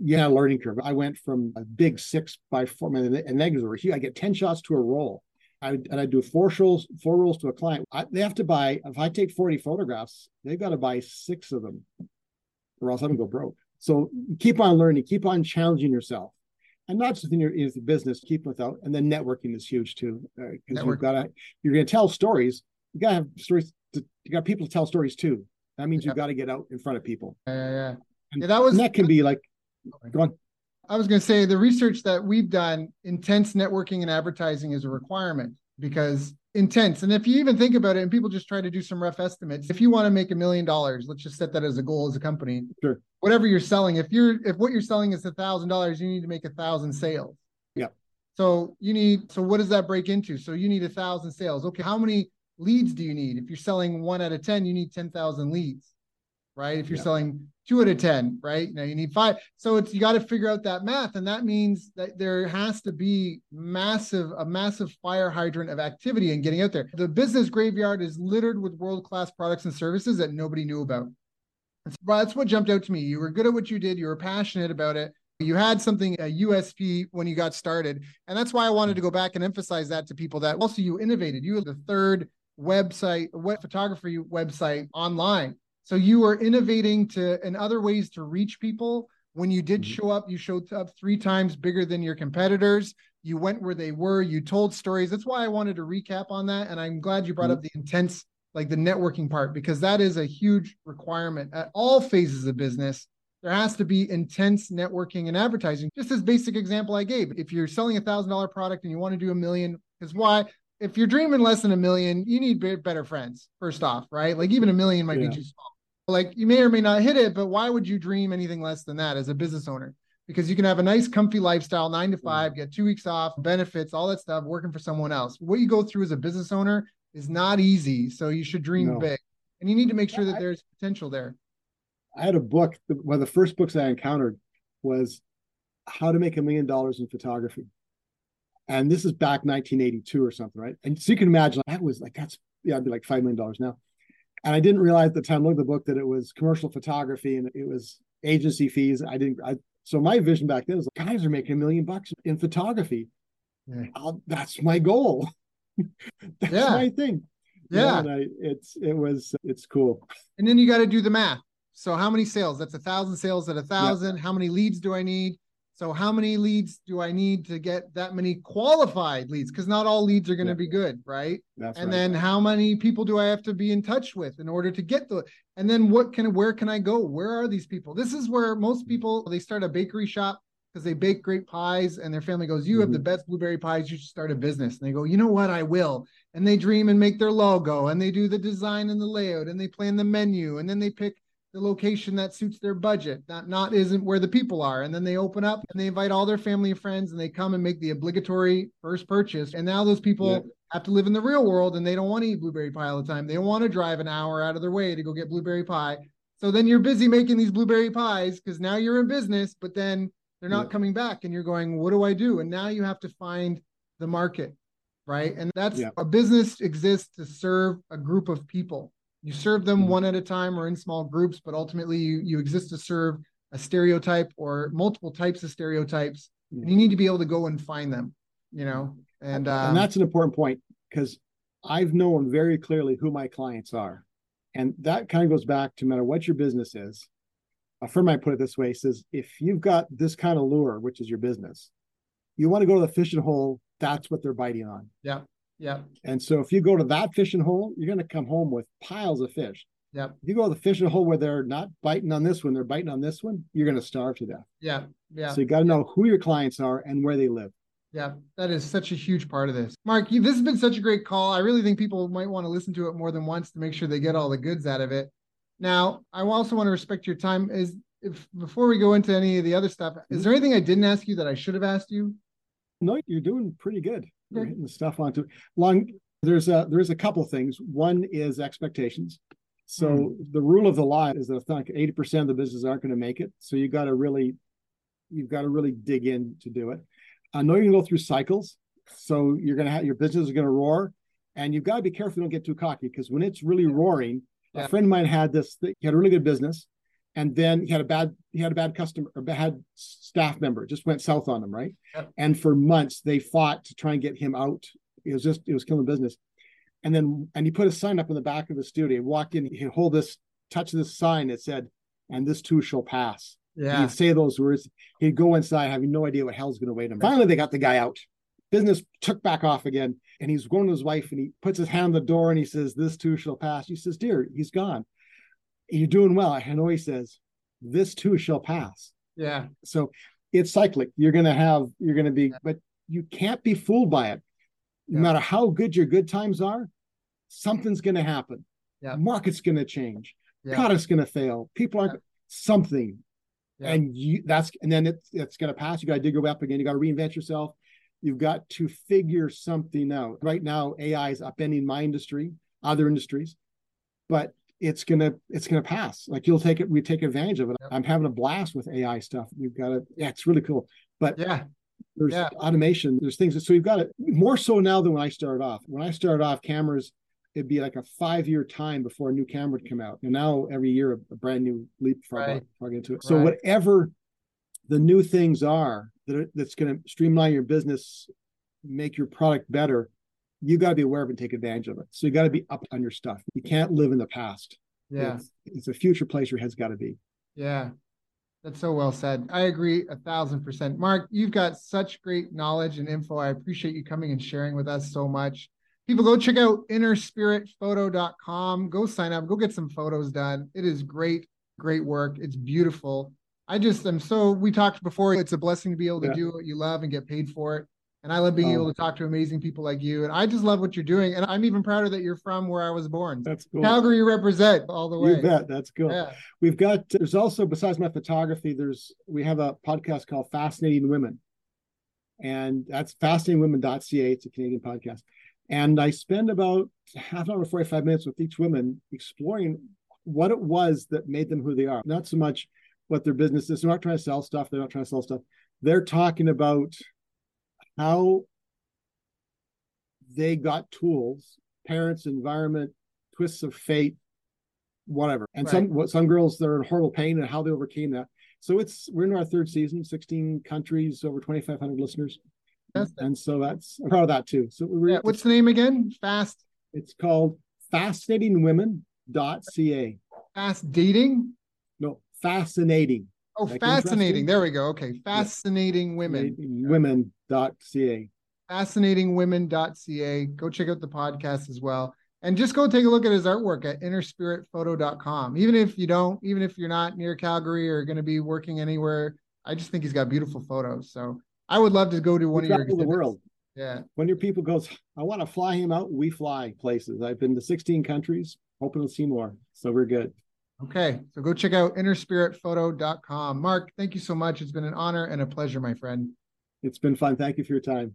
yeah, learning curve. I went from a big six by four, and negatives were huge. I get ten shots to a roll. I and I do four rolls, four rolls to a client. I, they have to buy. If I take forty photographs, they've got to buy six of them, or else I'm gonna go broke. So keep on learning, keep on challenging yourself. And not just in your in the business, keep without, and then networking is huge too. Because uh, you've got to, you're going to tell stories. You got to have stories. To, you got people to tell stories too. That means you've got to get out in front of people. Yeah, yeah, yeah. And, yeah that was that can be like. Go on. I was going to say the research that we've done, intense networking and advertising is a requirement because intense. And if you even think about it, and people just try to do some rough estimates, if you want to make a million dollars, let's just set that as a goal as a company. Sure. Whatever you're selling, if you're if what you're selling is a thousand dollars, you need to make a thousand sales. Yeah. So you need. So what does that break into? So you need a thousand sales. Okay. How many leads do you need? If you're selling one out of ten, you need ten thousand leads right? If you're yeah. selling two out of 10, right? Now you need five. So it's, you got to figure out that math. And that means that there has to be massive, a massive fire hydrant of activity and getting out there. The business graveyard is littered with world-class products and services that nobody knew about. That's what jumped out to me. You were good at what you did. You were passionate about it. You had something, a USP when you got started. And that's why I wanted to go back and emphasize that to people that also you innovated. You were the third website, web photography website online so you were innovating to in other ways to reach people. When you did mm-hmm. show up, you showed up three times bigger than your competitors. You went where they were. You told stories. That's why I wanted to recap on that. And I'm glad you brought mm-hmm. up the intense, like the networking part, because that is a huge requirement at all phases of business. There has to be intense networking and advertising. Just as basic example I gave. If you're selling a thousand dollar product and you want to do a million, because why? If you're dreaming less than a million, you need better friends. First off, right? Like even a million might yeah. be too small like you may or may not hit it, but why would you dream anything less than that as a business owner? Because you can have a nice, comfy lifestyle, nine to five, get two weeks off, benefits, all that stuff, working for someone else. What you go through as a business owner is not easy. So you should dream no. big. and you need to make sure that there's potential there. I had a book. One of the first books I encountered was how to make a million dollars in photography. And this is back 1982 or something, right? And so you can imagine that was like, that's, yeah, I'd be like $5 million now. And I didn't realize at the time, look at the book, that it was commercial photography and it was agency fees. I didn't, I, so my vision back then was like, guys are making a million bucks in photography. Yeah. that's my goal. that's yeah. my thing. Yeah. I, it's, it was, it's cool. And then you got to do the math. So how many sales? That's a thousand sales at a thousand. How many leads do I need? So how many leads do I need to get that many qualified leads? Because not all leads are going to be good, right? That's and right. then how many people do I have to be in touch with in order to get the and then what can where can I go? Where are these people? This is where most people they start a bakery shop because they bake great pies and their family goes, You mm-hmm. have the mm-hmm. best blueberry pies, you should start a business. And they go, You know what, I will. And they dream and make their logo and they do the design and the layout and they plan the menu and then they pick the location that suits their budget not not isn't where the people are. And then they open up and they invite all their family and friends and they come and make the obligatory first purchase. And now those people yeah. have to live in the real world and they don't want to eat blueberry pie all the time. They don't want to drive an hour out of their way to go get blueberry pie. So then you're busy making these blueberry pies because now you're in business but then they're not yeah. coming back and you're going what do i do? And now you have to find the market right? And that's yeah. a business exists to serve a group of people you serve them mm-hmm. one at a time or in small groups but ultimately you you exist to serve a stereotype or multiple types of stereotypes and you need to be able to go and find them you know? And um, and that's an important point because i've known very clearly who my clients are. And that kind of goes back to no matter what your business is a firm might put it this way says if you've got this kind of lure which is your business you want to go to the fishing hole that's what they're biting on. Yeah yeah. And so if you go to that fishing hole, you're going to come home with piles of fish. Yeah. If you go to the fishing hole where they're not biting on this one, they're biting on this one, you're going to starve to death. Yeah. Yeah. So you got to know who your clients are and where they live. Yeah, that is such a huge part of this. Mark, you, this has been such a great call. I really think people might want to listen to it more than once to make sure they get all the goods out of it. Now, I also want to respect your time. Is if before we go into any of the other stuff, is mm-hmm. there anything I didn't ask you that I should have asked you? No, you're doing pretty good. Hitting the stuff onto long there's a there's a couple things. One is expectations. So mm. the rule of the law is that I think 80% of the businesses aren't going to make it. So you got to really, you've got to really dig in to do it. I know you can go through cycles. So you're going to have your business is going to roar, and you've got to be careful you don't get too cocky because when it's really roaring, yeah. a friend of mine had this. He had a really good business, and then he had a bad he had a bad customer or bad staff member. just went south on him, right? And for months they fought to try and get him out it was just it was killing business. And then and he put a sign up in the back of the studio. He walked in, he'd hold this, touch this sign that said, "And this too shall pass." Yeah. He'd say those words. He'd go inside, having no idea what hell's going to wait him. Finally, they got the guy out. Business took back off again, and he's going to his wife, and he puts his hand on the door, and he says, "This too shall pass." he says, "Dear, he's gone. You're doing well." Hanoi says, "This too shall pass." Yeah. So it's cyclic. You're going to have. You're going to be, but you can't be fooled by it no matter how good your good times are, something's going to happen. Yeah. Market's going to change. Yeah. Product's going to fail. People aren't yeah. something. Yeah. And you that's and then it's it's going to pass. You got to dig your way up again. You got to reinvent yourself. You've got to figure something out. Right now, AI is upending my industry, other industries, but it's gonna it's gonna pass. Like you'll take it, we take advantage of it. Yep. I'm having a blast with AI stuff. We've got it. Yeah, it's really cool. But yeah, there's yeah. automation there's things that, so you've got it more so now than when i started off when i started off cameras it'd be like a five year time before a new camera would come out and now every year a, brand new leapfrog right. plug into it right. so whatever the new things are that are, that's going to streamline your business make your product better you got to be aware of it and take advantage of it so you got to be up on your stuff you can't live in the past yeah it's, it's a future place your head's got to be yeah that's so well said. I agree a thousand percent. Mark, you've got such great knowledge and info. I appreciate you coming and sharing with us so much. People go check out innerspiritphoto.com. Go sign up, go get some photos done. It is great, great work. It's beautiful. I just am so we talked before. It's a blessing to be able to yeah. do what you love and get paid for it. And I love being oh. able oh. to talk to amazing people like you. And I just love what you're doing. And I'm even prouder that you're from where I was born. That's cool. Calgary you represent all the way. You bet. That's cool. Yeah. We've got there's also besides my photography, there's we have a podcast called Fascinating Women. And that's fascinatingwomen.ca. It's a Canadian podcast. And I spend about half an hour, 45 minutes with each woman exploring what it was that made them who they are. Not so much what their business is. They're not trying to sell stuff. They're not trying to sell stuff. They're talking about how they got tools, parents, environment, twists of fate, whatever. And right. some some girls they're in horrible pain and how they overcame that. So it's we're in our third season, 16 countries, over 2,500 listeners. And so that's I'm proud of that too. So yeah, what's the name again? Fast. It's called fascinatingwomen.ca. Fast dating? No, fascinating. Oh, like fascinating. There we go. Okay. Fascinating women. Women.ca. Fascinatingwomen.ca. Go check out the podcast as well. And just go take a look at his artwork at innerspiritphoto.com. Even if you don't, even if you're not near Calgary or going to be working anywhere, I just think he's got beautiful photos. So I would love to go to one of your the world. Yeah. When your people goes, I want to fly him out, we fly places. I've been to 16 countries, hoping to see more. So we're good. Okay. So go check out innerspiritphoto.com. Mark, thank you so much. It's been an honor and a pleasure, my friend. It's been fun. Thank you for your time.